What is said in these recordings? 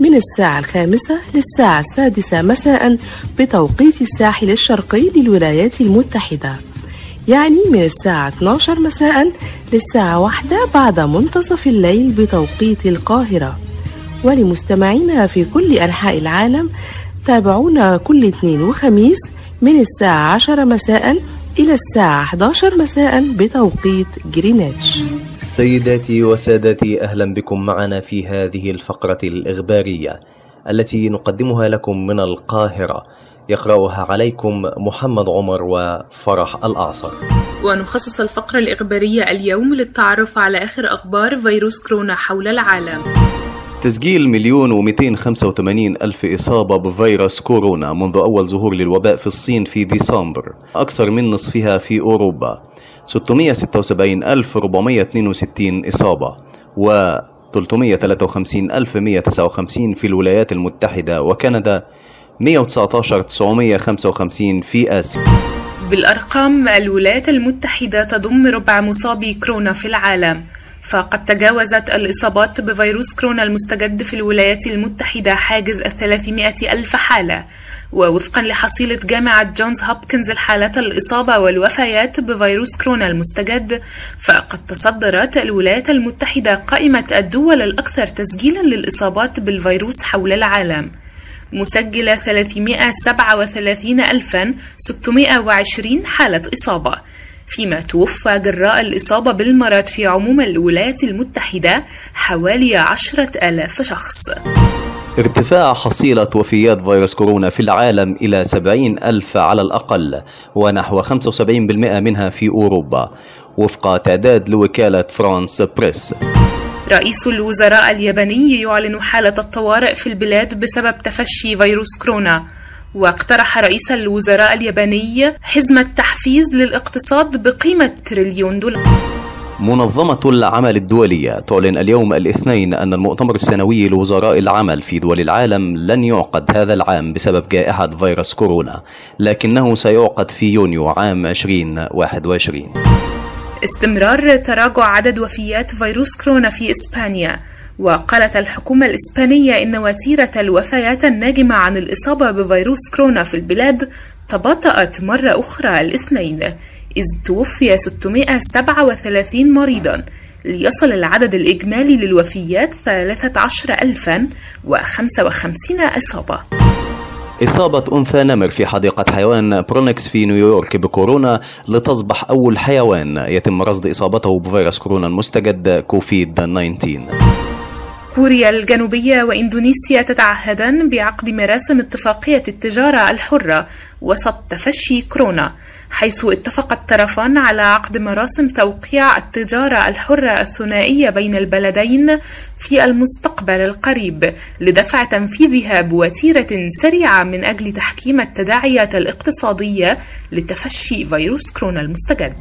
من الساعة الخامسة للساعة السادسة مساء بتوقيت الساحل الشرقي للولايات المتحدة. يعني من الساعة 12 مساء للساعة واحدة بعد منتصف الليل بتوقيت القاهرة. ولمستمعينا في كل أنحاء العالم تابعونا كل اثنين وخميس من الساعة 10 مساء إلى الساعة 11 مساء بتوقيت جرينتش سيداتي وسادتي أهلا بكم معنا في هذه الفقرة الإخبارية التي نقدمها لكم من القاهرة. يقرأها عليكم محمد عمر وفرح الأعصر ونخصص الفقرة الإخبارية اليوم للتعرف على آخر أخبار فيروس كورونا حول العالم. تسجيل مليون ومئتين خمسة وثمانين ألف إصابة بفيروس كورونا منذ أول ظهور للوباء في الصين في ديسمبر أكثر من نصفها في أوروبا. 676462 إصابة و 353159 في الولايات المتحدة وكندا 119955 في آسيا. بالأرقام الولايات المتحدة تضم ربع مصابي كورونا في العالم. فقد تجاوزت الإصابات بفيروس كورونا المستجد في الولايات المتحدة حاجز الثلاثمائة ألف حالة. ووفقا لحصيلة جامعة جونز هوبكنز الحالات الإصابة والوفيات بفيروس كورونا المستجد فقد تصدرت الولايات المتحدة قائمة الدول الأكثر تسجيلا للإصابات بالفيروس حول العالم. مسجلة 337,620 حالة إصابة. فيما توفى جراء الإصابة بالمرض في عموم الولايات المتحدة حوالي عشرة آلاف شخص. ارتفاع حصيلة وفيات فيروس كورونا في العالم إلى 70 ألف على الأقل ونحو 75% منها في أوروبا وفق تعداد لوكالة فرانس بريس. رئيس الوزراء الياباني يعلن حالة الطوارئ في البلاد بسبب تفشي فيروس كورونا. واقترح رئيس الوزراء الياباني حزمة تحفيز للاقتصاد بقيمة تريليون دولار. منظمة العمل الدولية تعلن اليوم الاثنين أن المؤتمر السنوي لوزراء العمل في دول العالم لن يعقد هذا العام بسبب جائحة فيروس كورونا لكنه سيعقد في يونيو عام 2021 استمرار تراجع عدد وفيات فيروس كورونا في إسبانيا. وقالت الحكومة الإسبانية إن وتيرة الوفيات الناجمة عن الإصابة بفيروس كورونا في البلاد تباطأت مرة أخرى الاثنين. إذ توفي 637 مريضا. ليصل العدد الإجمالي للوفيات 13055 إصابة. إصابة أنثى نمر في حديقة حيوان برونكس في نيويورك بكورونا لتصبح أول حيوان يتم رصد إصابته بفيروس كورونا المستجد كوفيد 19 كوريا الجنوبية وإندونيسيا تتعهدان بعقد مراسم اتفاقية التجارة الحرة وسط تفشي كورونا حيث اتفق الطرفان على عقد مراسم توقيع التجارة الحرة الثنائية بين البلدين في المستقبل القريب لدفع تنفيذها بوتيرة سريعة من أجل تحكيم التداعيات الاقتصادية لتفشي فيروس كورونا المستجد.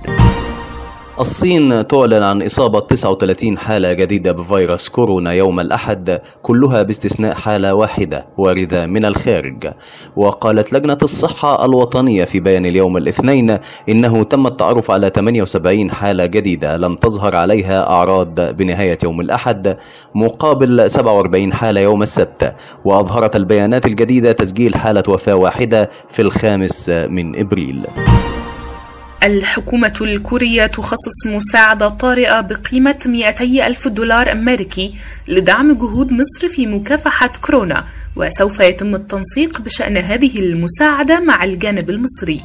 الصين تعلن عن إصابة 39 حالة جديدة بفيروس كورونا يوم الأحد كلها باستثناء حالة واحدة واردة من الخارج. وقالت لجنة الصحة الوطنية في بيان اليوم الاثنين إنه تم التعرف على 78 حالة جديدة لم تظهر عليها أعراض بنهاية يوم الأحد مقابل 47 حالة يوم السبت. وأظهرت البيانات الجديدة تسجيل حالة وفاة واحدة في الخامس من إبريل. الحكومة الكورية تخصص مساعدة طارئة بقيمة 200 ألف دولار أمريكي لدعم جهود مصر في مكافحة كورونا وسوف يتم التنسيق بشأن هذه المساعدة مع الجانب المصري.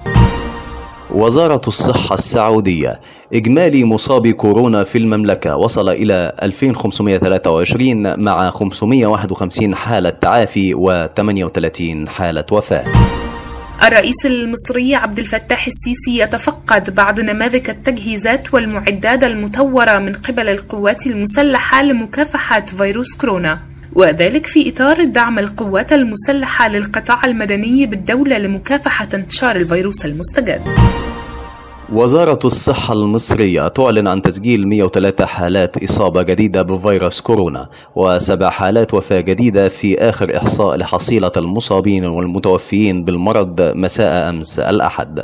وزارة الصحة السعودية إجمالي مصابي كورونا في المملكة وصل إلى 2523 مع 551 حالة تعافي و38 حالة وفاة. الرئيس المصري عبد الفتاح السيسي يتفقد بعض نماذج التجهيزات والمعدات المطورة من قبل القوات المسلحة لمكافحة فيروس كورونا. وذلك في إطار دعم القوات المسلحة للقطاع المدني بالدولة لمكافحة انتشار الفيروس المستجد. وزارة الصحة المصرية تعلن عن تسجيل 103 حالات إصابة جديدة بفيروس كورونا وسبع حالات وفاة جديدة في آخر إحصاء لحصيلة المصابين والمتوفيين بالمرض مساء أمس الأحد.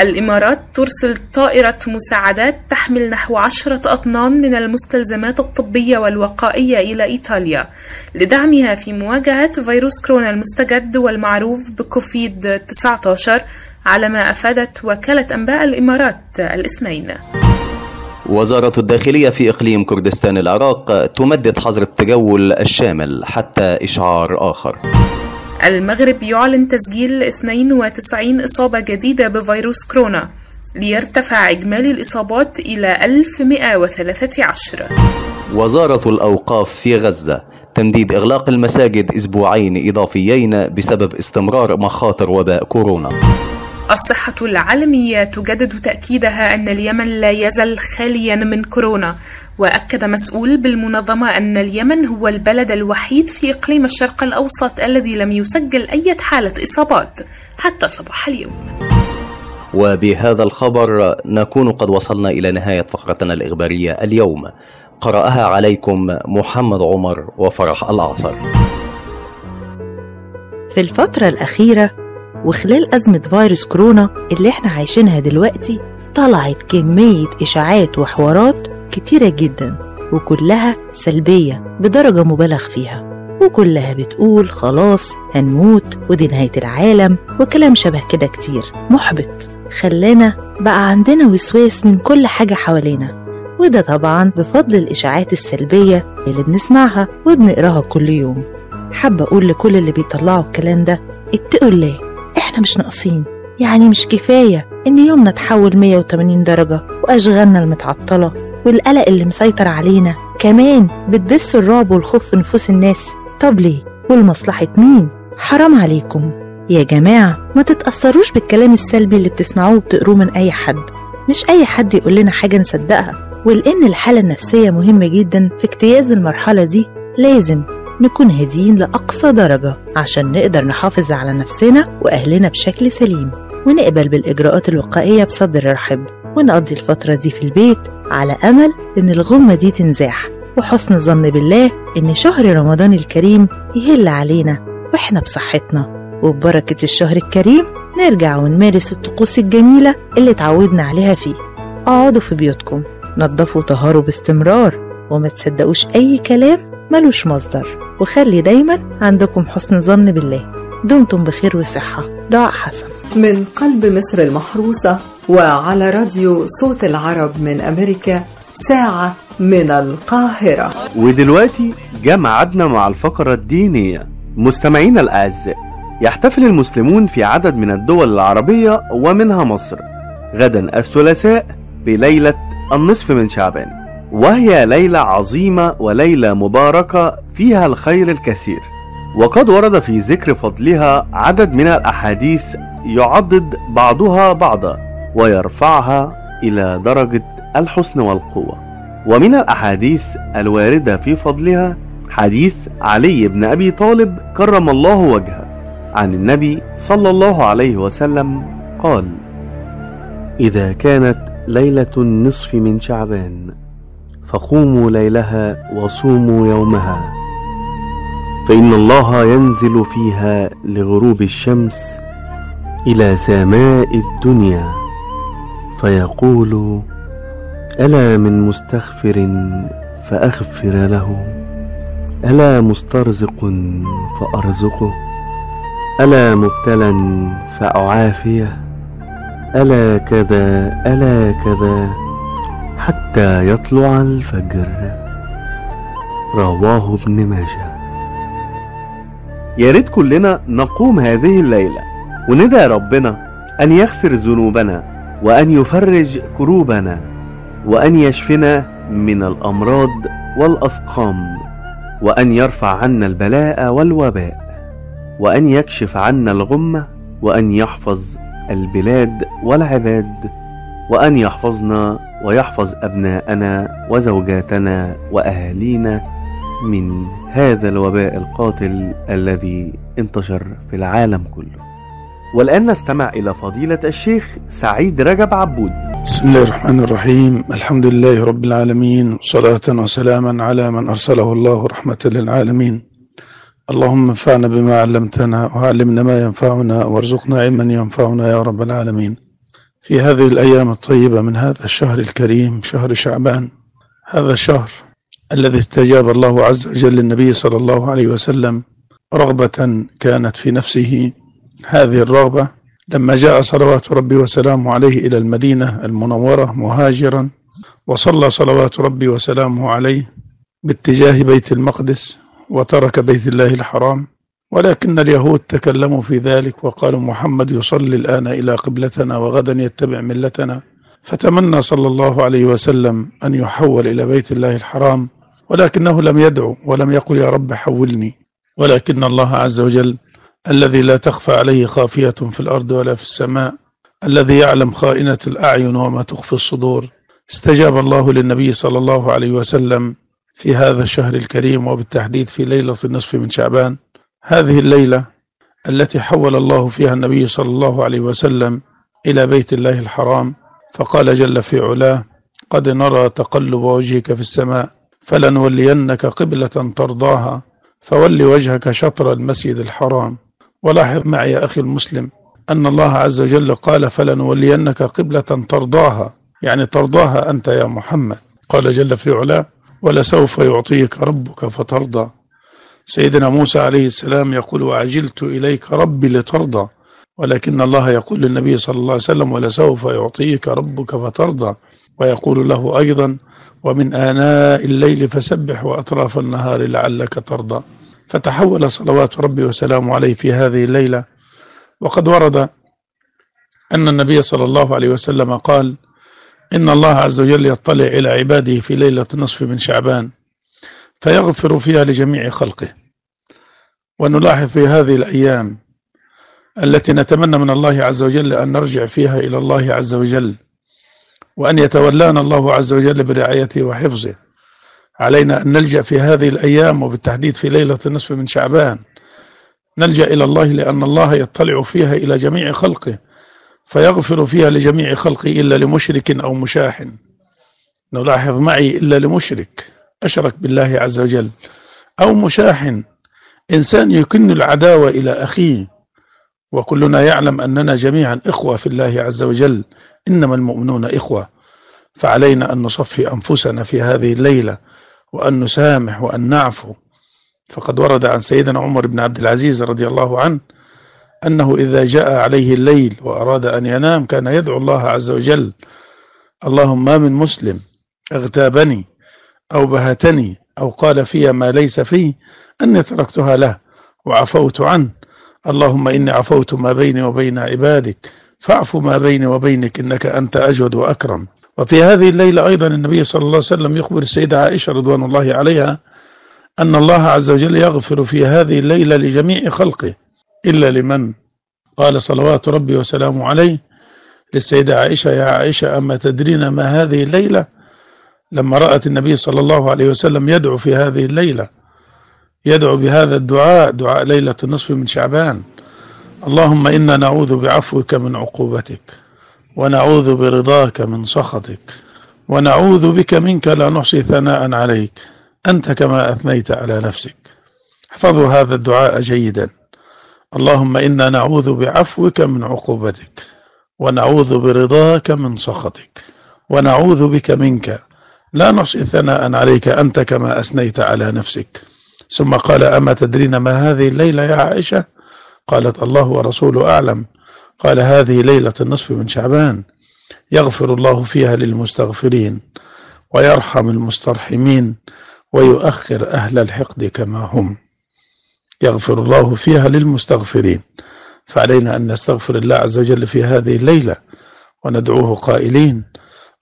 الإمارات ترسل طائرة مساعدات تحمل نحو عشرة أطنان من المستلزمات الطبية والوقائية إلى إيطاليا لدعمها في مواجهة فيروس كورونا المستجد والمعروف بكوفيد 19 على ما أفادت وكالة أنباء الإمارات الاثنين. وزارة الداخلية في إقليم كردستان العراق تمدد حظر التجول الشامل حتى إشعار آخر. المغرب يعلن تسجيل 92 إصابة جديدة بفيروس كورونا ليرتفع إجمالي الإصابات إلى 1113 وزارة الأوقاف في غزة تمديد إغلاق المساجد أسبوعين إضافيين بسبب استمرار مخاطر وباء كورونا. الصحة العالمية تجدد تأكيدها أن اليمن لا يزال خاليا من كورونا وأكد مسؤول بالمنظمة أن اليمن هو البلد الوحيد في إقليم الشرق الأوسط الذي لم يسجل أي حالة إصابات حتى صباح اليوم. وبهذا الخبر نكون قد وصلنا إلى نهاية فقرتنا الإخبارية اليوم. قرأها عليكم محمد عمر وفرح الأعصر في الفترة الأخيرة وخلال أزمة فيروس كورونا اللي إحنا عايشينها دلوقتي طلعت كمية إشاعات وحوارات كتيرة جدا وكلها سلبية بدرجة مبالغ فيها. وكلها بتقول خلاص هنموت ودي نهاية العالم وكلام شبه كده كتير. محبط. خلانا بقى عندنا وسواس من كل حاجة حوالينا. وده طبعا بفضل الإشاعات السلبية اللي بنسمعها وبنقراها كل يوم. حابة أقول لكل اللي بيطلعوا الكلام ده اتقوا الله. إحنا مش ناقصين. يعني مش كفاية إن يومنا تحول 180 درجة وأشغالنا المتعطلة والقلق اللي مسيطر علينا كمان بتبث الرعب والخوف في نفوس الناس. طب ليه؟ ولمصلحة مين؟ حرام عليكم. يا جماعة ما تتأثروش بالكلام السلبي اللي بتسمعوه وبتقروه من أي حد. مش أي حد يقول لنا حاجة نصدقها. ولأن الحالة النفسية مهمة جدا في اجتياز المرحلة دي لازم نكون هاديين لأقصى درجة عشان نقدر نحافظ على نفسنا وأهلنا بشكل سليم. ونقبل بالإجراءات الوقائية بصدر رحب ونقضي الفترة دي في البيت على أمل إن الغمة دي تنزاح. وحسن الظن بالله إن شهر رمضان الكريم يهل علينا وإحنا بصحتنا. وببركة الشهر الكريم نرجع ونمارس الطقوس الجميلة اللي اتعودنا عليها فيه. اقعدوا في بيوتكم. نظفوا وطهروا باستمرار. وما تصدقوش أي كلام ملوش مصدر وخلي دايما عندكم حسن ظن بالله. دمتم بخير وصحة. دعاء حسن. من قلب مصر المحروسة وعلى راديو صوت العرب من أمريكا ساعة من القاهرة. ودلوقتي جاء ميعادنا مع الفقرة الدينية. مستمعينا الأعزاء يحتفل المسلمون في عدد من الدول العربية ومنها مصر. غدا الثلاثاء بليلة النصف من شعبان. وهي ليلة عظيمة وليلة مباركة فيها الخير الكثير. وقد ورد في ذكر فضلها عدد من الأحاديث يعضد بعضها بعضا ويرفعها إلى درجة الحسن والقوة. ومن الأحاديث الواردة في فضلها حديث علي بن أبي طالب كرم الله وجهه. عن النبي صلى الله عليه وسلم قال إذا كانت ليلة النصف من شعبان فقوموا ليلها وصوموا يومها فإن الله ينزل فيها لغروب الشمس إلى سماء الدنيا فيقول ألا من مستغفر فأغفر له ألا مسترزق فأرزقه ألا مبتلا فأعافيه ألا كذا ألا كذا. حتى يطلع الفجر. رواه ابن ماجه. يا ريت كلنا نقوم هذه الليلة وندعي ربنا أن يغفر ذنوبنا وأن يفرج كروبنا وأن يشفنا من الأمراض والأسقام وأن يرفع عنا البلاء والوباء وأن يكشف عنا الغمة وأن يحفظ البلاد والعباد وأن يحفظنا ويحفظ أبناءنا وزوجاتنا وأهالينا من هذا الوباء القاتل الذي انتشر في العالم كله. والآن نستمع إلى فضيلة الشيخ سعيد رجب عبود. بسم الله الرحمن الرحيم. الحمد لله رب العالمين صلاة وسلاما على من أرسله الله رحمة للعالمين. اللهم انفعنا بما علمتنا وعلمنا ما ينفعنا وارزقنا علما ينفعنا يا رب العالمين. في هذه الأيام الطيبة من هذا الشهر الكريم شهر شعبان هذا الشهر الذي استجاب الله عز وجل للنبي صلى الله عليه وسلم رغبة كانت في نفسه. هذه الرغبة لما جاء صلوات ربي وسلامه عليه إلى المدينة المنورة مهاجرا وصلى صلوات ربي وسلامه عليه باتجاه بيت المقدس وترك بيت الله الحرام. ولكن اليهود تكلموا في ذلك وقالوا محمد يصلي الآن إلى قبلتنا وغدا يتبع ملتنا. فتمنى صلى الله عليه وسلم أن يحول إلى بيت الله الحرام ولكنه لم يدعو ولم يقل يا رب حولني. ولكن الله عز وجل الذي لا تخفى عليه خافية في الأرض ولا في السماء الذي يعلم خائنة الأعين وما تخفي الصدور. استجاب الله للنبي صلى الله عليه وسلم في هذا الشهر الكريم وبالتحديد في ليلة النصف من شعبان. هذه الليلة التي حول الله فيها النبي صلى الله عليه وسلم إلى بيت الله الحرام فقال جل في علاه قد نرى تقلب وجهك في السماء فلنولينك قبلة ترضاها فول وجهك شطر المسجد الحرام. ولاحظ معي يا أخي المسلم أن الله عز وجل قال فلنولينك قبلة ترضاها. يعني ترضاها أنت يا محمد. قال جل في علاه ولسوف يعطيك ربك فترضى. سيدنا موسى عليه السلام يقول وعجلت إليك ربي لترضى ولكن الله يقول للنبي صلى الله عليه وسلم ولسوف يعطيك ربك فترضى ويقول له أيضا ومن آناء الليل فسبح وأطراف النهار لعلك ترضى فتحول صلوات ربي وسلامه عليه في هذه الليلة. وقد ورد أن النبي صلى الله عليه وسلم قال إن الله عز وجل يطلع إلى عباده في ليلة نصف من شعبان فيغفر فيها لجميع خلقه. ونلاحظ في هذه الأيام التي نتمنى من الله عز وجل أن نرجع فيها إلى الله عز وجل وأن يتولانا الله عز وجل برعايته وحفظه. علينا أن نلجأ في هذه الأيام وبالتحديد في ليلة النصف من شعبان نلجأ إلى الله لأن الله يطلع فيها إلى جميع خلقه فيغفر فيها لجميع خلقه إلا لمشرك أو مشاحن نلاحظ معي إلا لمشرك. أشرك بالله عز وجل أو مشاحن إنسان يكن العداوة إلى أخيه. وكلنا يعلم أننا جميعا إخوة في الله عز وجل إنما المؤمنون إخوة. فعلينا أن نصفي أنفسنا في هذه الليلة وأن نسامح وأن نعفو. فقد ورد عن سيدنا عمر بن عبد العزيز رضي الله عنه أنه إذا جاء عليه الليل وأراد أن ينام كان يدعو الله عز وجل. اللهم ما من مسلم اغتابني أو بهتني أو قال في ما ليس فيه أني تركتها له وعفوت عنه. اللهم إني عفوت ما بيني وبين عبادك فاعف ما بيني وبينك إنك أنت أجود وأكرم. وفي هذه الليلة أيضا النبي صلى الله عليه وسلم يخبر السيدة عائشة رضوان الله عليها أن الله عز وجل يغفر في هذه الليلة لجميع خلقه إلا لمن؟ قال صلوات ربي وسلامه عليه. للسيدة عائشة يا عائشة أما تدرين ما هذه الليلة لما رأت النبي صلى الله عليه وسلم يدعو في هذه الليلة يدعو بهذا الدعاء دعاء ليلة النصف من شعبان. اللهم إنا نعوذ بعفوك من عقوبتك ونعوذ برضاك من سخطك ونعوذ بك منك لا نحصي ثناء عليك. أنت كما أثنيت على نفسك. احفظوا هذا الدعاء جيدا. اللهم إنا نعوذ بعفوك من عقوبتك ونعوذ برضاك من سخطك ونعوذ بك منك لا نحصي ثناء عليك أنت كما أثنيت على نفسك. ثم قال أما تدرين ما هذه الليلة يا عائشة؟ قالت الله ورسوله أعلم. قال هذه ليلة النصف من شعبان. يغفر الله فيها للمستغفرين ويرحم المسترحمين ويؤخر أهل الحقد كما هم. يغفر الله فيها للمستغفرين. فعلينا أن نستغفر الله عز وجل في هذه الليلة وندعوه قائلين.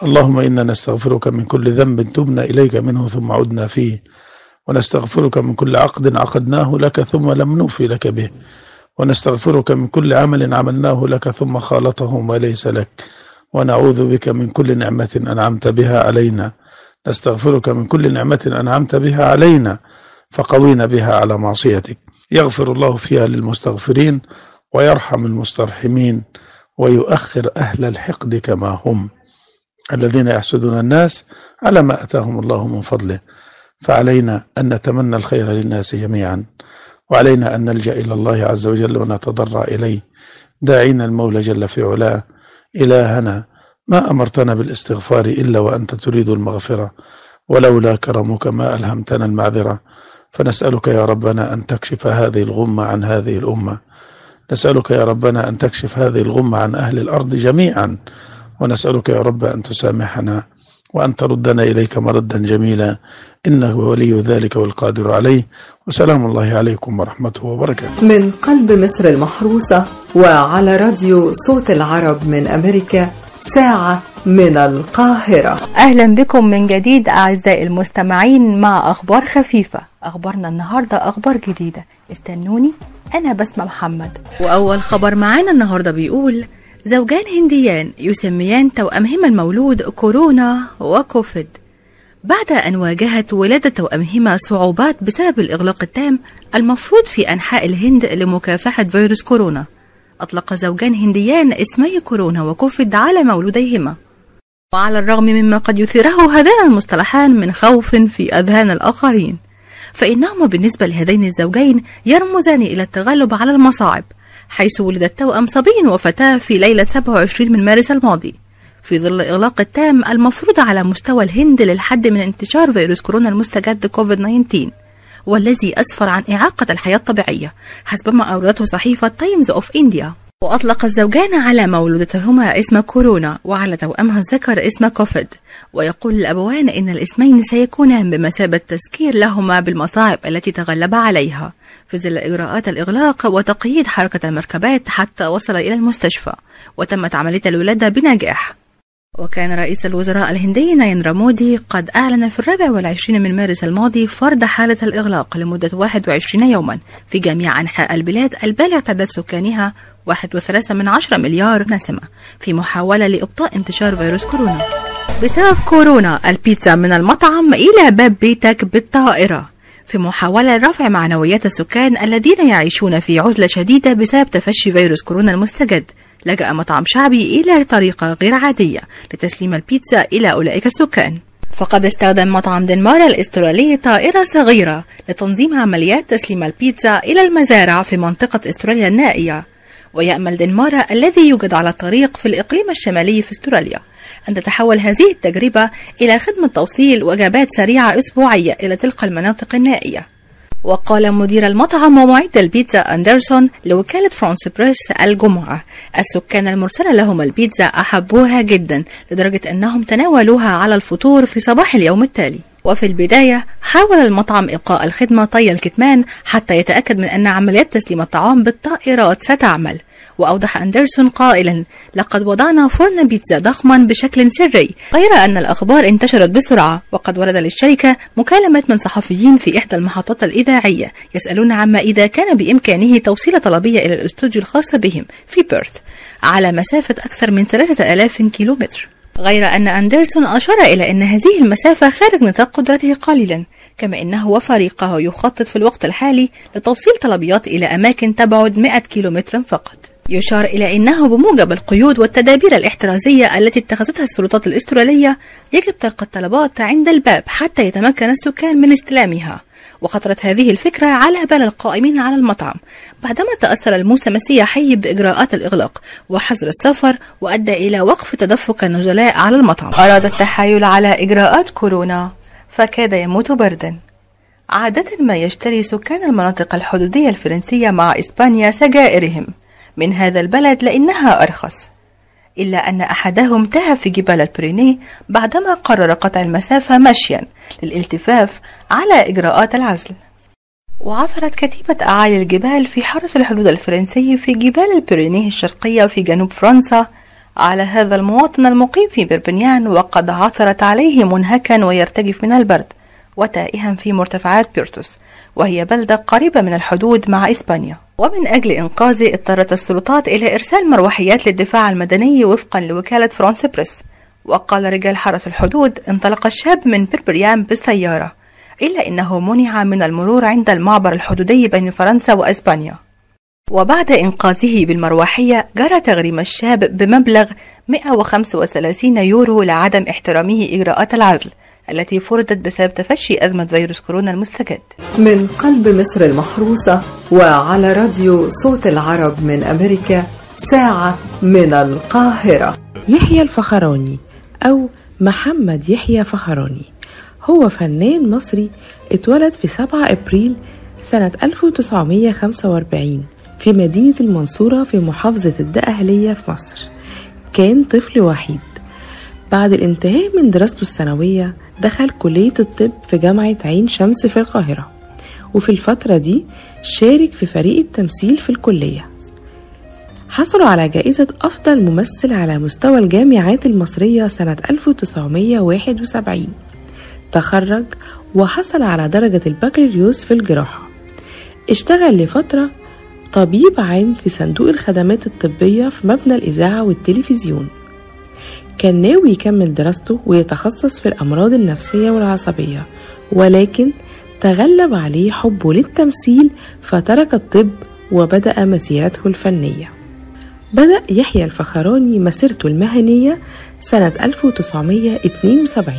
اللهم إنا نستغفرك من كل ذنب تبنا إليك منه ثم عدنا فيه. ونستغفرك من كل عقد عقدناه لك ثم لم نوفي لك به. ونستغفرك من كل عمل عملناه لك ثم خالطه ما ليس لك. ونعوذ بك من كل نعمة أنعمت بها علينا. نستغفرك من كل نعمة أنعمت بها علينا. فقوينا بها على معصيتك. يغفر الله فيها للمستغفرين ويرحم المسترحمين. ويؤخر أهل الحقد كما هم. الذين يحسدون الناس على ما أتاهم الله من فضله. فعلينا أن نتمنى الخير للناس جميعا وعلينا أن نلجأ إلى الله عز وجل ونتضرع إليه. داعين المولى جل في علاه. إلهنا ما أمرتنا بالاستغفار إلا وأنت تريد المغفرة ولولا كرمك ما ألهمتنا المعذرة. فنسألك يا ربنا أن تكشف هذه الغمة عن هذه الأمة. نسألك يا ربنا أن تكشف هذه الغمة عن أهل الأرض جميعا. ونسألك يا رب أن تسامحنا وأن تردنا إليك مردا جميلا. إنه ولي ذلك والقادر عليه. وسلام الله عليكم ورحمته وبركاته. من قلب مصر المحروسة وعلى راديو صوت العرب من أمريكا ساعة من القاهرة. أهلا بكم من جديد أعزائي المستمعين مع أخبار خفيفة. أخبارنا النهاردة أخبار جديدة. استنوني أنا بسمة محمد. وأول خبر معانا النهاردة بيقول زوجان هنديان يسميان توأمهما المولود كورونا وكوفيد. بعد أن واجهت ولادة توأمهما صعوبات بسبب الإغلاق التام المفروض في أنحاء الهند لمكافحة فيروس كورونا. أطلق زوجان هنديان اسمي كورونا وكوفيد على مولوديهما. وعلى الرغم مما قد يثيره هذان المصطلحان من خوف في أذهان الآخرين فإنهما بالنسبة لهذين الزوجين يرمزان إلى التغلب على المصاعب. حيث ولد التوأم صبي وفتاة في ليلة 27 من مارس الماضي. في ظل الإغلاق التام المفروض على مستوى الهند للحد من انتشار فيروس كورونا المستجد كوفيد 19 والذي أسفر عن إعاقة الحياة الطبيعية حسب ما أوردته صحيفة تايمز أوف إنديا وأطلق الزوجان على مولودتهما اسم كورونا وعلى توأمها الذكر اسم كوفيد. ويقول الأبوان إن الاسمين سيكونان بمثابة تذكير لهما بالمصاعب التي تغلب عليها. في ظل إجراءات الإغلاق وتقييد حركة المركبات حتى وصل إلى المستشفى وتمت عملية الولادة بنجاح. وكان رئيس الوزراء الهندي ناريندرا مودي قد أعلن في الرابع والعشرين من مارس الماضي فرض حالة الإغلاق لمدة 21 يوما في جميع أنحاء البلاد البالغ تعداد سكانها 1.3 من عشرة مليار نسمة في محاولة لإبطاء انتشار فيروس كورونا. بسبب كورونا البيتزا من المطعم إلى باب بيتك بالطائرة. في محاولة لرفع معنويات السكان الذين يعيشون في عزلة شديدة بسبب تفشي فيروس كورونا المستجد. لجأ مطعم شعبي إلى طريقة غير عادية لتسليم البيتزا إلى أولئك السكان. فقد استخدم مطعم دنمارا الأسترالي طائرة صغيرة لتنظيم عمليات تسليم البيتزا إلى المزارع في منطقة أستراليا النائية. ويأمل دنمارا الذي يوجد على الطريق في الإقليم الشمالي في أستراليا أن تتحول هذه التجربة إلى خدمة توصيل وجبات سريعة أسبوعية إلى تلك المناطق النائية. وقال مدير المطعم ومعد البيتزا أندرسون لوكالة فرانس بريس الجمعة السكان المرسلة لهم البيتزا أحبوها جدا لدرجة أنهم تناولوها على الفطور في صباح اليوم التالي. وفي البداية حاول المطعم إبقاء الخدمة طي الكتمان حتى يتأكد من أن عمليات تسليم الطعام بالطائرات ستعمل. وأوضح أندرسون قائلا لقد وضعنا فرن بيتزا ضخما بشكل سري غير أن الأخبار انتشرت بسرعة وقد ورد للشركة مكالمة من صحفيين في إحدى المحطات الإذاعية يسألون عما إذا كان بإمكانه توصيل طلبية إلى الأستوديو الخاص بهم في بيرث على مسافة أكثر من 3000 كيلومتر. غير أن أندرسون أشار إلى أن هذه المسافة خارج نطاق قدرته قليلا كما أنه وفريقه يخطط في الوقت الحالي لتوصيل طلبيات إلى أماكن تبعد 100 كيلومتر فقط. يشار إلى أنه بموجب القيود والتدابير الاحترازية التي اتخذتها السلطات الأسترالية يجب تلقي الطلبات عند الباب حتى يتمكن السكان من استلامها. وخطرت هذه الفكرة على بال القائمين على المطعم. بعدما تأثر الموسم السياحي بإجراءات الإغلاق وحظر السفر وأدى إلى وقف تدفق النزلاء على المطعم. أراد التحايل على إجراءات كورونا فكاد يموت بردا. عادة ما يشتري سكان المناطق الحدودية الفرنسية مع إسبانيا سجائرهم. من هذا البلد لأنها أرخص. إلا أن أحدهم تاه في جبال البريني بعدما قرر قطع المسافة مشيا للالتفاف على إجراءات العزل. وعثرت كتيبة أعالي الجبال في حرس الحدود الفرنسي في جبال البيرينيه الشرقية في جنوب فرنسا على هذا المواطن المقيم في بربنيان وقد عثرت عليه منهكا ويرتجف من البرد وتائها في مرتفعات بيرتوس وهي بلدة قريبة من الحدود مع إسبانيا. ومن أجل إنقاذه اضطرت السلطات إلى إرسال مروحيات للدفاع المدني وفقا لوكالة فرانس بريس. وقال رجال حرس الحدود انطلق الشاب من بربينيان بالسيارة إلا أنه منع من المرور عند المعبر الحدودي بين فرنسا وأسبانيا. وبعد إنقاذه بالمروحية جرى تغريم الشاب بمبلغ 135 يورو لعدم احترامه إجراءات العزل. التي فرضت بسبب تفشي أزمة فيروس كورونا المستجد. من قلب مصر المحروسة وعلى راديو صوت العرب من أمريكا ساعة من القاهرة. يحيى الفخراني أو محمد يحيى فخراني. هو فنان مصري اتولد في 7 أبريل سنة 1945 في مدينة المنصورة في محافظة الدقهلية في مصر. كان طفل وحيد. بعد الانتهاء من دراسته الثانوية دخل كلية الطب في جامعة عين شمس في القاهرة وفي الفترة دي شارك في فريق التمثيل في الكلية. حصلوا على جائزة أفضل ممثل على مستوى الجامعات المصرية سنة 1971 تخرج وحصل على درجة البكالوريوس في الجراحة. اشتغل لفترة طبيب عام في صندوق الخدمات الطبية في مبنى الإذاعة والتلفزيون. كان ناوي يكمل دراسته ويتخصص في الأمراض النفسية والعصبية ولكن تغلب عليه حبه للتمثيل فترك الطب وبدأ مسيرته الفنية. بدأ يحيى الفخراني مسيرته المهنية سنة 1972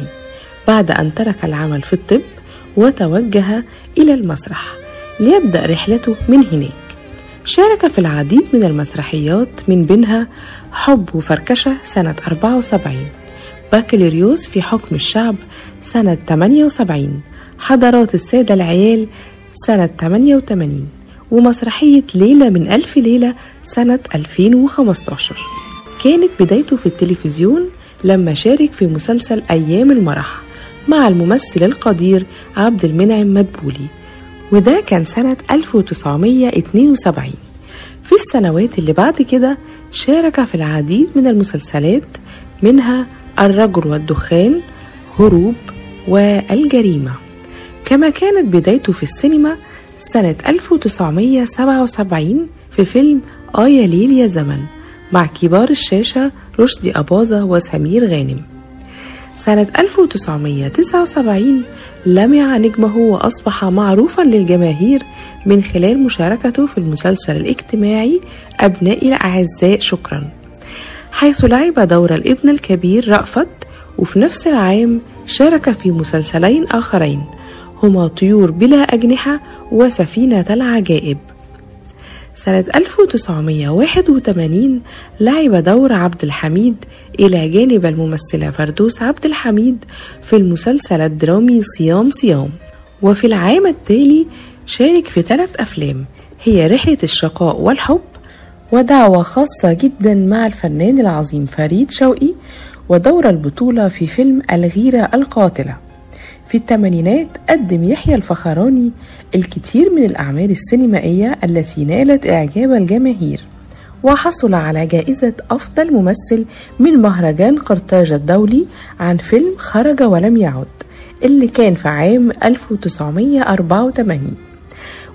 بعد أن ترك العمل في الطب وتوجه إلى المسرح ليبدأ رحلته من هناك. شارك في العديد من المسرحيات من بينها حب وفركشة سنة 74 بكالوريوس في حكم الشعب سنة 78 حضرات السادة العيال سنة 88 ومسرحية ليلة من ألف ليلة سنة 2015 كانت بدايته في التلفزيون لما شارك في مسلسل أيام المرح مع الممثل القدير عبد المنعم مدبولي. وده كان سنة 1972 في السنوات اللي بعد كده شارك في العديد من المسلسلات منها الرجل والدخان هروب والجريمة. كما كانت بدايته في السينما سنة 1977 في فيلم آه يا ليل يا زمن مع كبار الشاشة رشدي أباظة وسمير غانم. سنة 1979 لمع نجمه وأصبح معروفا للجماهير من خلال مشاركته في المسلسل الاجتماعي أبنائي الأعزاء شكرا. حيث لعب دور الابن الكبير رأفت وفي نفس العام شارك في مسلسلين آخرين هما طيور بلا أجنحة وسفينة العجائب. سنة 1981 لعب دور عبد الحميد إلى جانب الممثلة فردوس عبد الحميد في المسلسل الدرامي صيام صيام. وفي العام التالي شارك في ثلاث أفلام هي رحلة الشقاء والحب ودعوة خاصة جدا مع الفنان العظيم فريد شوقي ودور البطولة في فيلم الغيرة القاتلة. في الثمانينات قدم يحيى الفخراني الكثير من الأعمال السينمائية التي نالت إعجاب الجماهير وحصل على جائزة أفضل ممثل من مهرجان قرطاج الدولي عن فيلم خرج ولم يعد اللي كان في عام 1984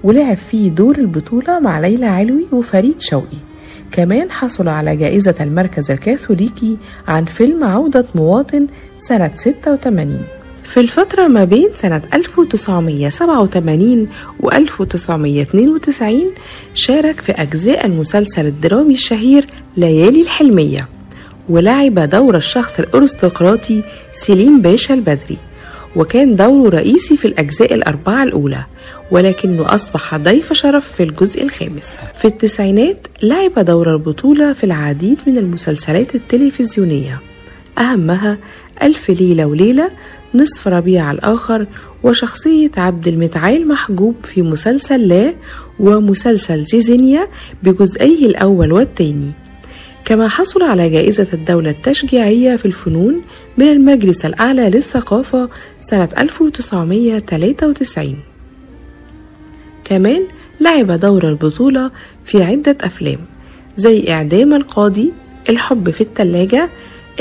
ولعب فيه دور البطولة مع ليلى علوي وفريد شوقي. كمان حصل على جائزة المركز الكاثوليكي عن فيلم عودة مواطن سنة 86 في الفترة ما بين سنة 1987 و 1992 شارك في أجزاء المسلسل الدرامي الشهير ليالي الحلمية ولعب دور الشخص الأرستقراطي سليم باشا البدري وكان دوره رئيسي في الأجزاء الأربعة الأولى ولكنه أصبح ضيف شرف في الجزء الخامس. في التسعينات لعب دور البطولة في العديد من المسلسلات التلفزيونية أهمها ألف ليلة وليلة نصف ربيع الآخر وشخصية عبد المتعال محجوب في مسلسل لا ومسلسل زيزينيا بجزئيه الأول والثاني كما حصل على جائزة الدولة التشجيعية في الفنون من المجلس الأعلى للثقافة سنة 1993 كمان لعب دور البطولة في عدة أفلام زي إعدام القاضي الحب في التلاجة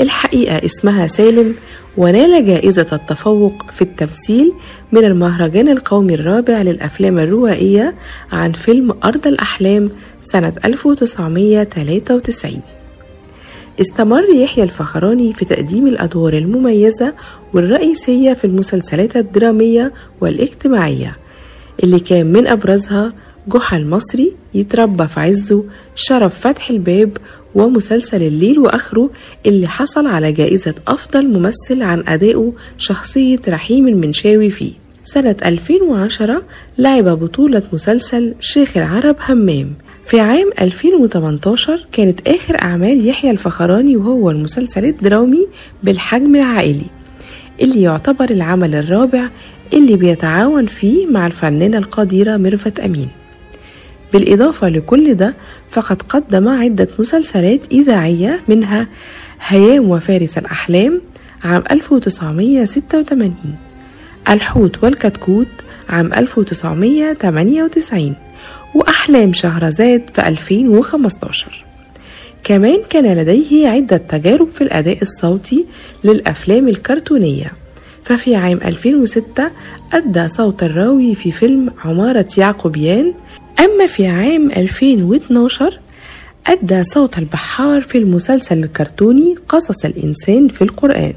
الحقيقة اسمها سالم ونال جائزة التفوق في التمثيل من المهرجان القومي الرابع للأفلام الروائية عن فيلم أرض الأحلام سنة 1993 استمر يحيى الفخراني في تقديم الأدوار المميزة والرئيسية في المسلسلات الدرامية والاجتماعية اللي كان من أبرزها جحا المصري يتربى في عزه شرف فتح الباب ومسلسل الليل وآخره اللي حصل على جائزة أفضل ممثل عن أدائه شخصية رحيم المنشاوي فيه. سنة 2010 لعب بطولة مسلسل شيخ العرب همام. في عام 2018 كانت آخر أعمال يحيى الفخراني وهو المسلسل الدرامي بالحجم العائلي اللي يعتبر العمل الرابع اللي بيتعاون فيه مع الفنانة القديرة ميرفت أمين. بالإضافة لكل ده فقد قدم عدة مسلسلات إذاعية منها هيام وفارس الأحلام عام 1986 الحوت والكتكوت عام 1998 وأحلام شهرزاد في 2015 كمان كان لديه عدة تجارب في الأداء الصوتي للأفلام الكرتونية. ففي عام 2006 أدى صوت الراوي في فيلم عمارة يعقوبيان أما في عام 2012 أدى صوت البحار في المسلسل الكرتوني قصص الإنسان في القرآن.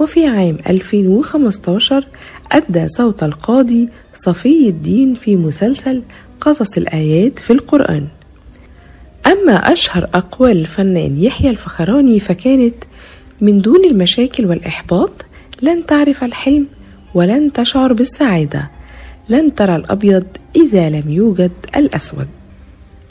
وفي عام 2015 أدى صوت القاضي صفي الدين في مسلسل قصص الآيات في القرآن. أما أشهر أقوال الفنان يحيى الفخراني فكانت من دون المشاكل والإحباط لن تعرف الحلم ولن تشعر بالسعادة. لن ترى الأبيض إذا لم يوجد الأسود.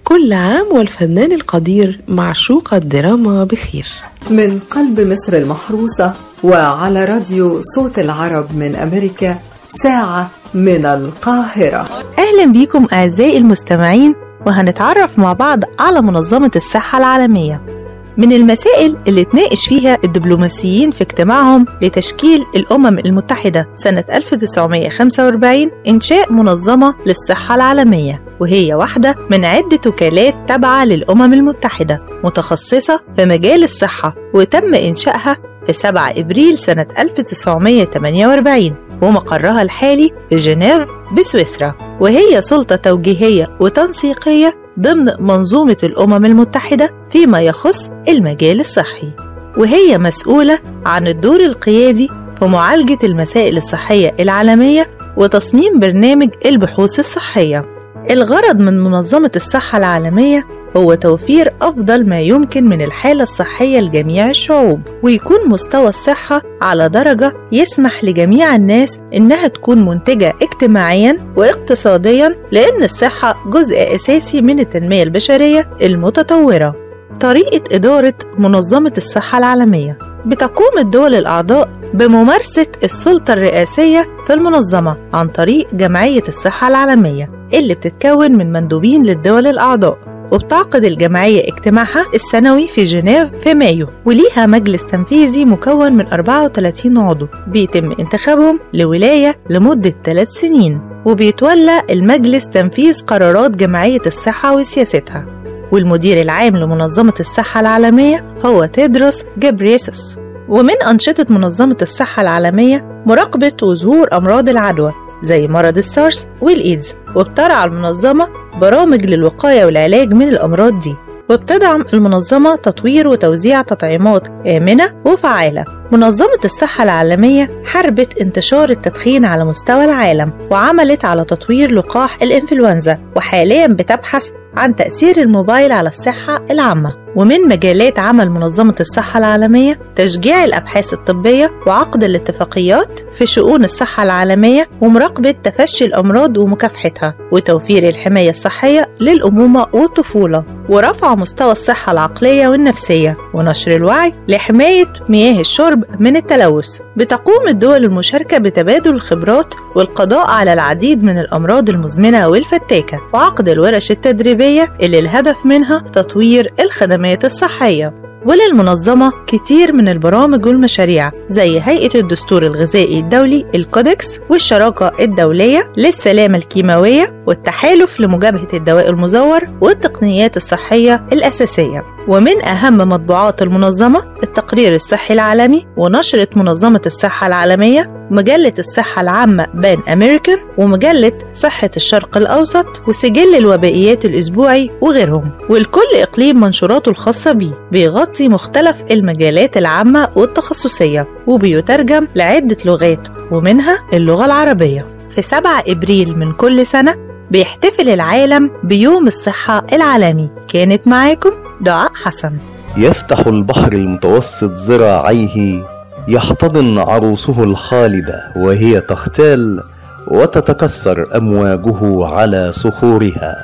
كل عام والفنان القدير معشوق الدراما بخير. من قلب مصر المحروسة وعلى راديو صوت العرب من أمريكا ساعة من القاهرة. أهلا بيكم أعزائي المستمعين وهنتعرف مع بعض على منظمة الصحة العالمية. من المسائل اللي تناقش فيها الدبلوماسيين في اجتماعهم لتشكيل الأمم المتحدة سنة 1945 إنشاء منظمة للصحة العالمية وهي واحدة من عدة وكالات تابعة للأمم المتحدة متخصصة في مجال الصحة وتم إنشائها في 7 إبريل سنة 1948 ومقرها الحالي في جنيف بسويسرا وهي سلطة توجيهية وتنسيقية ضمن منظومة الأمم المتحدة فيما يخص المجال الصحي وهي مسؤولة عن الدور القيادي في معالجة المسائل الصحية العالمية وتصميم برنامج البحوث الصحية. الغرض من منظمة الصحة العالمية هو توفير أفضل ما يمكن من الحالة الصحية لجميع الشعوب ويكون مستوى الصحة على درجة يسمح لجميع الناس إنها تكون منتجة اجتماعيا واقتصاديا لأن الصحة جزء أساسي من التنمية البشرية المتطورة. طريقة إدارة منظمة الصحة العالمية بتقوم الدول الأعضاء بممارسة السلطة الرئاسية في المنظمة عن طريق جمعية الصحة العالمية اللي بتتكون من مندوبين للدول الأعضاء. وبتعقد الجمعية اجتماعها السنوي في جنيف في مايو وليها مجلس تنفيذي مكون من 34 عضو بيتم انتخابهم لولاية لمدة 3 سنين وبيتولى المجلس تنفيذ قرارات جمعية الصحة وسياستها. والمدير العام لمنظمة الصحة العالمية هو تيدروس جابريسوس ومن أنشطة منظمة الصحة العالمية مراقبة وظهور أمراض العدوى زي مرض السارس والإيدز. وبترعى المنظمة برامج للوقاية والعلاج من الأمراض دي. وبتدعم المنظمة تطوير وتوزيع تطعيمات آمنة وفعالة. منظمة الصحة العالمية حاربت انتشار التدخين على مستوى العالم وعملت على تطوير لقاح الإنفلونزا وحاليا بتبحث عن تأثير الموبايل على الصحة العامة. ومن مجالات عمل منظمة الصحة العالمية تشجيع الأبحاث الطبية وعقد الاتفاقيات في شؤون الصحة العالمية ومراقبة تفشي الأمراض ومكافحتها وتوفير الحماية الصحية للأمومة والطفولة ورفع مستوى الصحة العقلية والنفسية. ونشر الوعي لحماية مياه الشرب من التلوث. بتقوم الدول المشاركة بتبادل الخبرات والقضاء على العديد من الأمراض المزمنة والفتاكة وعقد الورش التدريبية اللي الهدف منها تطوير الخدمات الصحية. وللمنظمة كتير من البرامج والمشاريع زي هيئة الدستور الغذائي الدولي الكودكس والشراكة الدولية للسلامة الكيماوية والتحالف لمجابهة الدواء المزور والتقنيات الصحية الأساسية. ومن أهم مطبوعات المنظمة التقرير الصحي العالمي ونشرة منظمة الصحة العالمية مجلة الصحة العامة بان أمريكان ومجلة صحة الشرق الأوسط وسجل الوبائيات الأسبوعي وغيرهم. والكل إقليم منشوراته الخاصة بيه بيغطي مختلف المجالات العامة والتخصصية وبيترجم لعدة لغات ومنها اللغة العربية. في 7 إبريل من كل سنة بيحتفل العالم بيوم الصحة العالمي. كانت معاكم دعاء حسن. يفتح البحر المتوسط ذراعيه يحتضن عروسه الخالدة وهي تختال وتتكسر أمواجه على صخورها.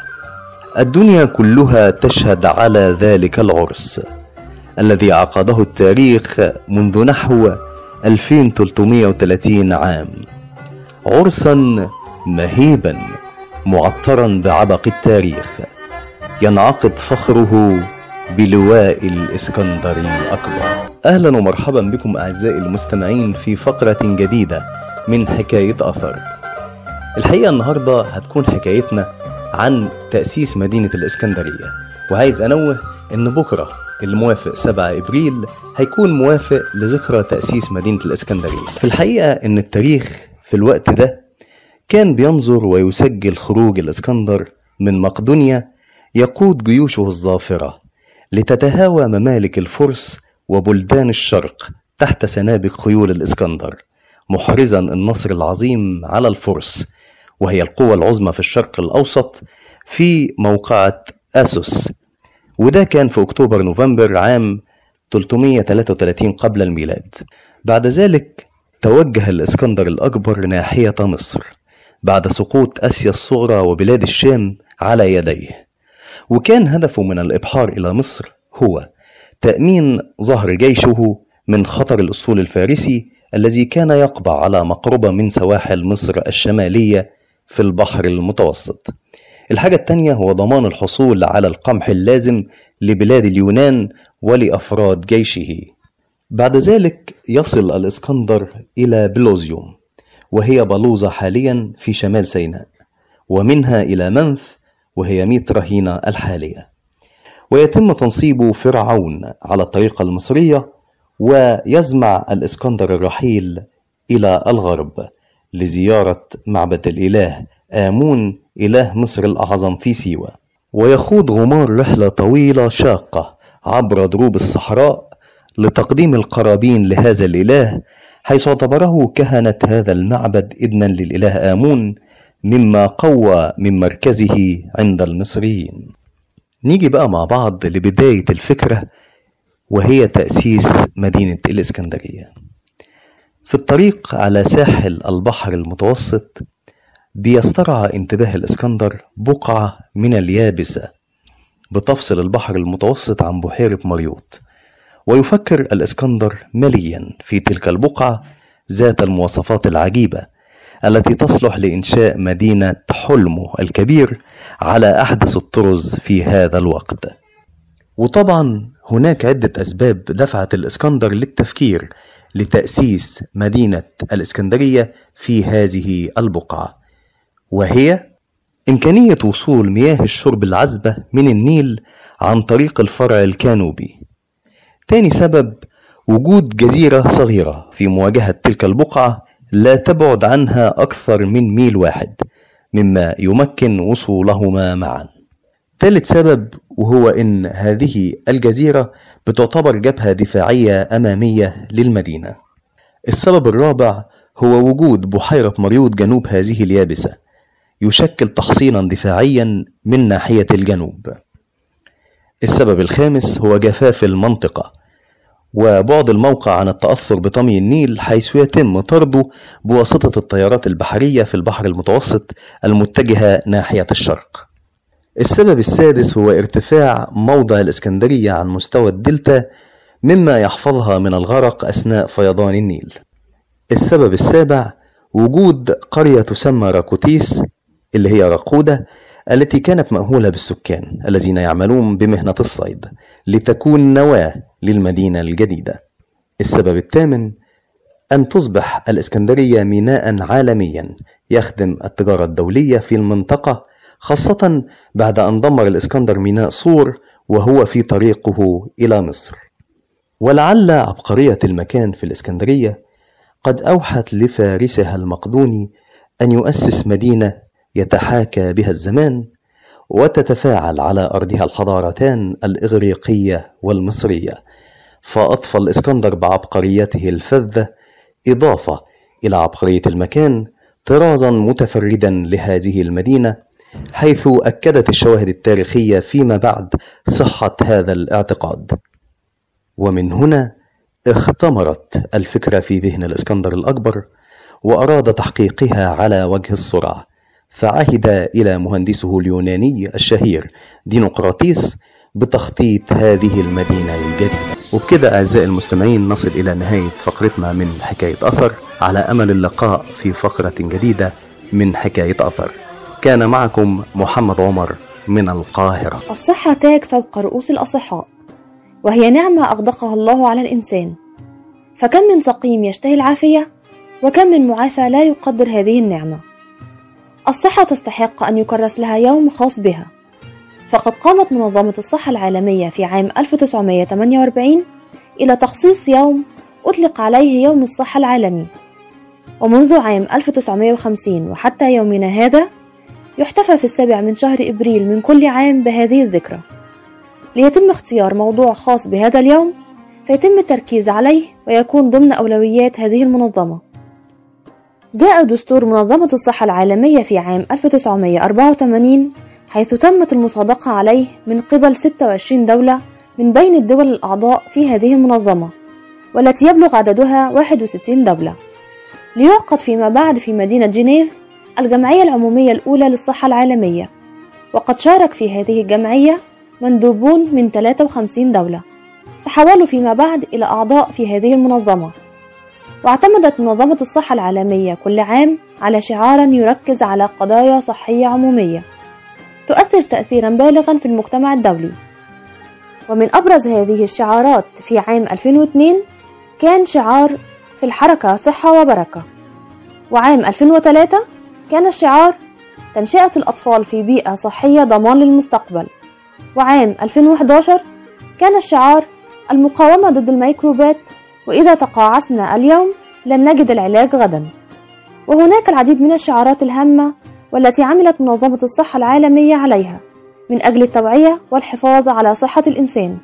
الدنيا كلها تشهد على ذلك العرس الذي عقده التاريخ منذ نحو 2330 عام. عرسا مهيبا معطرا بعبق التاريخ. ينعقد فخره بلواء الاسكندر الأكبر. أهلا ومرحبا بكم أعزائي المستمعين في فقرة جديدة من حكاية أثر. الحقيقة النهارده هتكون حكايتنا عن تأسيس مدينة الإسكندرية وعايز أنوه إن بكرة الموافق 7 إبريل هيكون موافق لذكرى تأسيس مدينة الإسكندرية. في الحقيقة إن التاريخ في الوقت ده كان بينظر ويسجل خروج الإسكندر من مقدونيا يقود جيوشه الظافرة. لتتهاوى ممالك الفرس وبلدان الشرق تحت سنابك خيول الإسكندر محرزا النصر العظيم على الفرس وهي القوة العظمى في الشرق الأوسط في موقعة أسوس. وده كان في أكتوبر نوفمبر عام 333 قبل الميلاد. بعد ذلك توجه الإسكندر الأكبر ناحية مصر بعد سقوط آسيا الصغرى وبلاد الشام على يديه. وكان هدفه من الإبحار إلى مصر هو تأمين ظهر جيشه من خطر الأسطول الفارسي الذي كان يقبع على مقربة من سواحل مصر الشمالية في البحر المتوسط. الحاجة التانية هو ضمان الحصول على القمح اللازم لبلاد اليونان ولأفراد جيشه. بعد ذلك يصل الإسكندر إلى بلوزيوم وهي بلوزة حاليا في شمال سيناء ومنها إلى منف وهي ميت رهينة الحالية. ويتم تنصيب فرعون على الطريقة المصرية ويزمع الإسكندر الرحيل إلى الغرب لزيارة معبد الإله آمون إله مصر الأعظم في سيوة. ويخوض غمار رحلة طويلة شاقة عبر دروب الصحراء لتقديم القرابين لهذا الإله حيث اعتبره كهنة هذا المعبد ابنا للإله آمون مما قوى من مركزه عند المصريين. نيجي بقى مع بعض لبداية الفكرة وهي تأسيس مدينة الإسكندرية. في الطريق على ساحل البحر المتوسط بيسترعى انتباه الإسكندر بقعة من اليابسة بتفصل البحر المتوسط عن بحيرة مريوط ويفكر الإسكندر مليا في تلك البقعة ذات المواصفات العجيبة التي تصلح لإنشاء مدينة حلمه الكبير على أحدث الطرز في هذا الوقت. وطبعا هناك عدة أسباب دفعت الإسكندر للتفكير لتأسيس مدينة الإسكندرية في هذه البقعة وهي إمكانية وصول مياه الشرب العذبة من النيل عن طريق الفرع الكانوبي. تاني سبب وجود جزيرة صغيرة في مواجهة تلك البقعة لا تبعد عنها أكثر من ميل واحد مما يمكن وصولهما معا. ثالث سبب وهو إن هذه الجزيرة بتعتبر جبهة دفاعية أمامية للمدينة. السبب الرابع هو وجود بحيرة مريوط جنوب هذه اليابسة يشكل تحصينا دفاعيا من ناحية الجنوب. السبب الخامس هو جفاف المنطقة وبعد الموقع عن التأثر بطمي النيل حيث يتم طرده بواسطة التيارات البحرية في البحر المتوسط المتجهة ناحية الشرق. السبب السادس هو ارتفاع موضع الإسكندرية عن مستوى الدلتا مما يحفظها من الغرق أثناء فيضان النيل. السبب السابع وجود قرية تسمى راكوتيس اللي هي راقودة التي كانت مأهولة بالسكان الذين يعملون بمهنة الصيد لتكون نواة للمدينة الجديدة. السبب الثامن أن تصبح الإسكندرية ميناء عالميا يخدم التجارة الدولية في المنطقة خاصة بعد أن دمر الإسكندر ميناء صور وهو في طريقه إلى مصر. ولعل عبقرية المكان في الإسكندرية قد أوحت لفارسها المقدوني أن يؤسس مدينة يتحاكى بها الزمان وتتفاعل على أرضها الحضارتان الإغريقية والمصرية. فأضفى الإسكندر بعبقريته الفذة إضافة إلى عبقرية المكان طرازا متفردا لهذه المدينة حيث أكدت الشواهد التاريخية فيما بعد صحة هذا الاعتقاد. ومن هنا اختمرت الفكرة في ذهن الإسكندر الأكبر وأراد تحقيقها على وجه السرعة. فعهد إلى مهندسه اليوناني الشهير دينقراطيس بتخطيط هذه المدينة الجديدة وبكده أعزائي المستمعين نصل إلى نهاية فقرتنا من حكاية أثر على أمل اللقاء في فقرة جديدة من حكاية أثر. كان معكم محمد عمر من القاهرة. الصحة تاج فوق رؤوس الأصحاء وهي نعمة أغدقها الله على الإنسان. فكم من سقيم يشتهي العافية وكم من معافى لا يقدر هذه النعمة. الصحة تستحق أن يكرس لها يوم خاص بها. فقد قامت منظمة الصحة العالمية في عام 1948 إلى تخصيص يوم أطلق عليه يوم الصحة العالمي. ومنذ عام 1950 وحتى يومنا هذا يحتفى في السابع من شهر إبريل من كل عام بهذه الذكرى. ليتم اختيار موضوع خاص بهذا اليوم فيتم التركيز عليه ويكون ضمن أولويات هذه المنظمة. جاء دستور منظمة الصحة العالمية في عام 1984 حيث تمت المصادقة عليه من قبل 26 دولة من بين الدول الأعضاء في هذه المنظمة والتي يبلغ عددها 61 دولة. ليعقد فيما بعد في مدينة جنيف الجمعية العمومية الأولى للصحة العالمية وقد شارك في هذه الجمعية مندوبون من 53 دولة. تحولوا فيما بعد إلى أعضاء في هذه المنظمة. واعتمدت منظمة الصحة العالمية كل عام على شعار يركز على قضايا صحية عمومية. تؤثر تأثيرا بالغا في المجتمع الدولي. ومن أبرز هذه الشعارات في عام 2002 كان شعار في الحركة صحة وبركة. وعام 2003 كان الشعار تنشئة الأطفال في بيئة صحية ضمان للمستقبل. وعام 2011 كان الشعار المقاومة ضد الميكروبات وإذا تقاعسنا اليوم لن نجد العلاج غدا. وهناك العديد من الشعارات الهامة والتي عملت منظمة الصحة العالمية عليها من أجل التوعية والحفاظ على صحة الإنسان.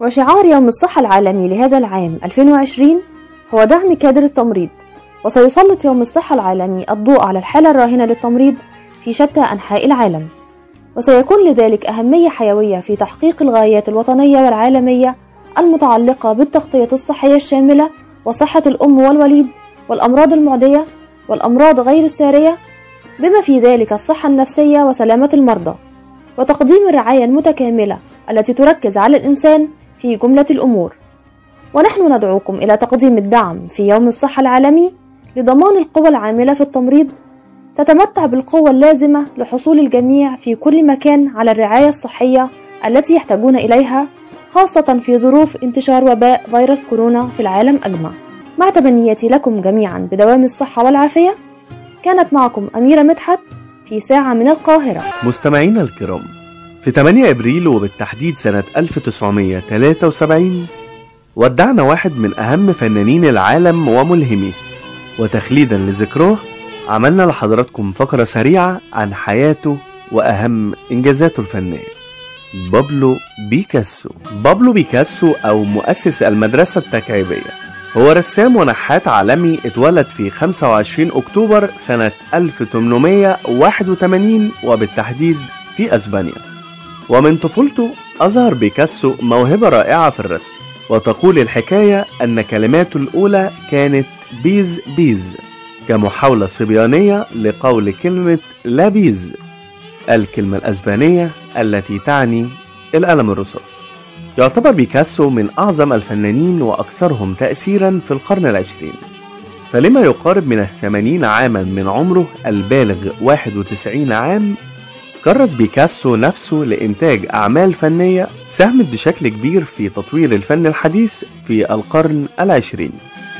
وشعار يوم الصحة العالمي لهذا العام 2020 هو دعم كادر التمريض وسيسلط يوم الصحة العالمي الضوء على الحالة الراهنة للتمريض في شتى أنحاء العالم. وسيكون لذلك أهمية حيوية في تحقيق الغايات الوطنية والعالمية المتعلقة بالتغطية الصحية الشاملة وصحة الأم والوليد والأمراض المعدية والأمراض غير السارية بما في ذلك الصحة النفسية وسلامة المرضى وتقديم الرعاية المتكاملة التي تركز على الإنسان في جملة الأمور. ونحن ندعوكم إلى تقديم الدعم في يوم الصحة العالمي لضمان القوى العاملة في التمريض تتمتع بالقوة اللازمة لحصول الجميع في كل مكان على الرعاية الصحية التي يحتاجون إليها خاصة في ظروف انتشار وباء فيروس كورونا في العالم أجمع. مع تمنياتي لكم جميعا بدوام الصحة والعافية. كانت معكم أميرة مدحت في ساعة من القاهرة. مستمعينا الكرام في 8 أبريل وبالتحديد سنة 1973 ودعنا واحد من أهم فنانين العالم وملهميه وتخليدا لذكراه عملنا لحضراتكم فقرة سريعة عن حياته وأهم إنجازاته الفنية. بابلو بيكاسو. بابلو بيكاسو أو مؤسس المدرسة التكعيبية. هو رسام ونحات عالمي اتولد في 25 أكتوبر سنة 1881 وبالتحديد في أسبانيا. ومن طفولته أظهر بيكاسو موهبة رائعة في الرسم وتقول الحكاية أن كلماته الأولى كانت piz piz كمحاولة صبيانية لقول كلمة lápiz. الكلمة الأسبانية التي تعني القلم الرصاص. يعتبر بيكاسو من أعظم الفنانين وأكثرهم تأثيرا في القرن العشرين. فلما يقارب من الثمانين عاما من عمره البالغ 91 عام كرس بيكاسو نفسه لإنتاج أعمال فنية ساهمت بشكل كبير في تطوير الفن الحديث في القرن العشرين.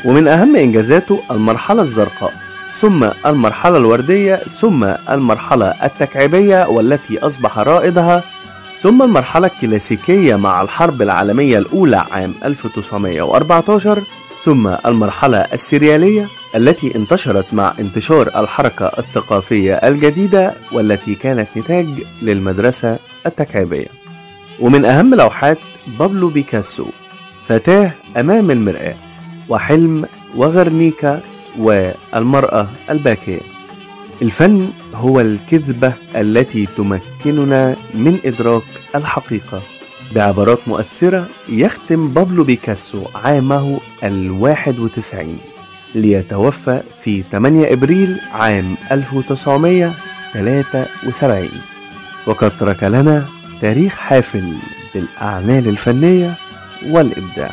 ومن أهم إنجازاته المرحلة الزرقاء. ثم المرحلة الوردية ثم المرحلة التكعيبية والتي أصبح رائدها ثم المرحلة الكلاسيكية مع الحرب العالمية الأولى عام 1914 ثم المرحلة السريالية التي انتشرت مع انتشار الحركة الثقافية الجديدة والتي كانت نتاج للمدرسة التكعيبية. ومن أهم لوحات بابلو بيكاسو فتاة أمام المرآة وحلم وغرنيكا والمرأة الباكية. الفن هو الكذبة التي تمكننا من إدراك الحقيقة. بعبارات مؤثرة يختم بابلو بيكاسو عامه الواحد وتسعين ليتوفى في 8 إبريل عام 1973 وقد ترك لنا تاريخ حافل بالأعمال الفنية والإبداع.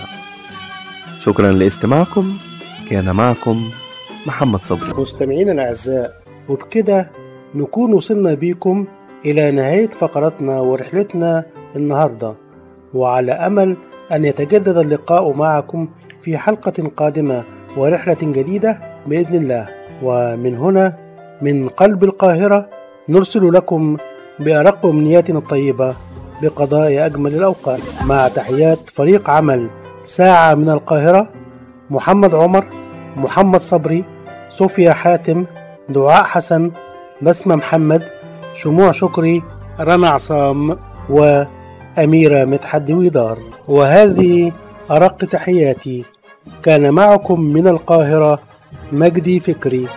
شكرا لاستماعكم. كان معكم محمد صبري. مستمعينا الأعزاء وبكده نكون وصلنا بيكم إلى نهاية فقرتنا ورحلتنا النهاردة. وعلى أمل أن يتجدد اللقاء معكم في حلقة قادمة ورحلة جديدة بإذن الله. ومن هنا من قلب القاهرة نرسل لكم بأرق أمنياتنا الطيبة بقضاء أجمل الأوقات. مع تحيات فريق عمل ساعة من القاهرة محمد عمر محمد صبري صوفيا حاتم دعاء حسن بسمة محمد شموع شكري رنا عصام وأميرة مدحت دويدار وهذه أرق تحياتي كان معكم من القاهرة مجدي فكري.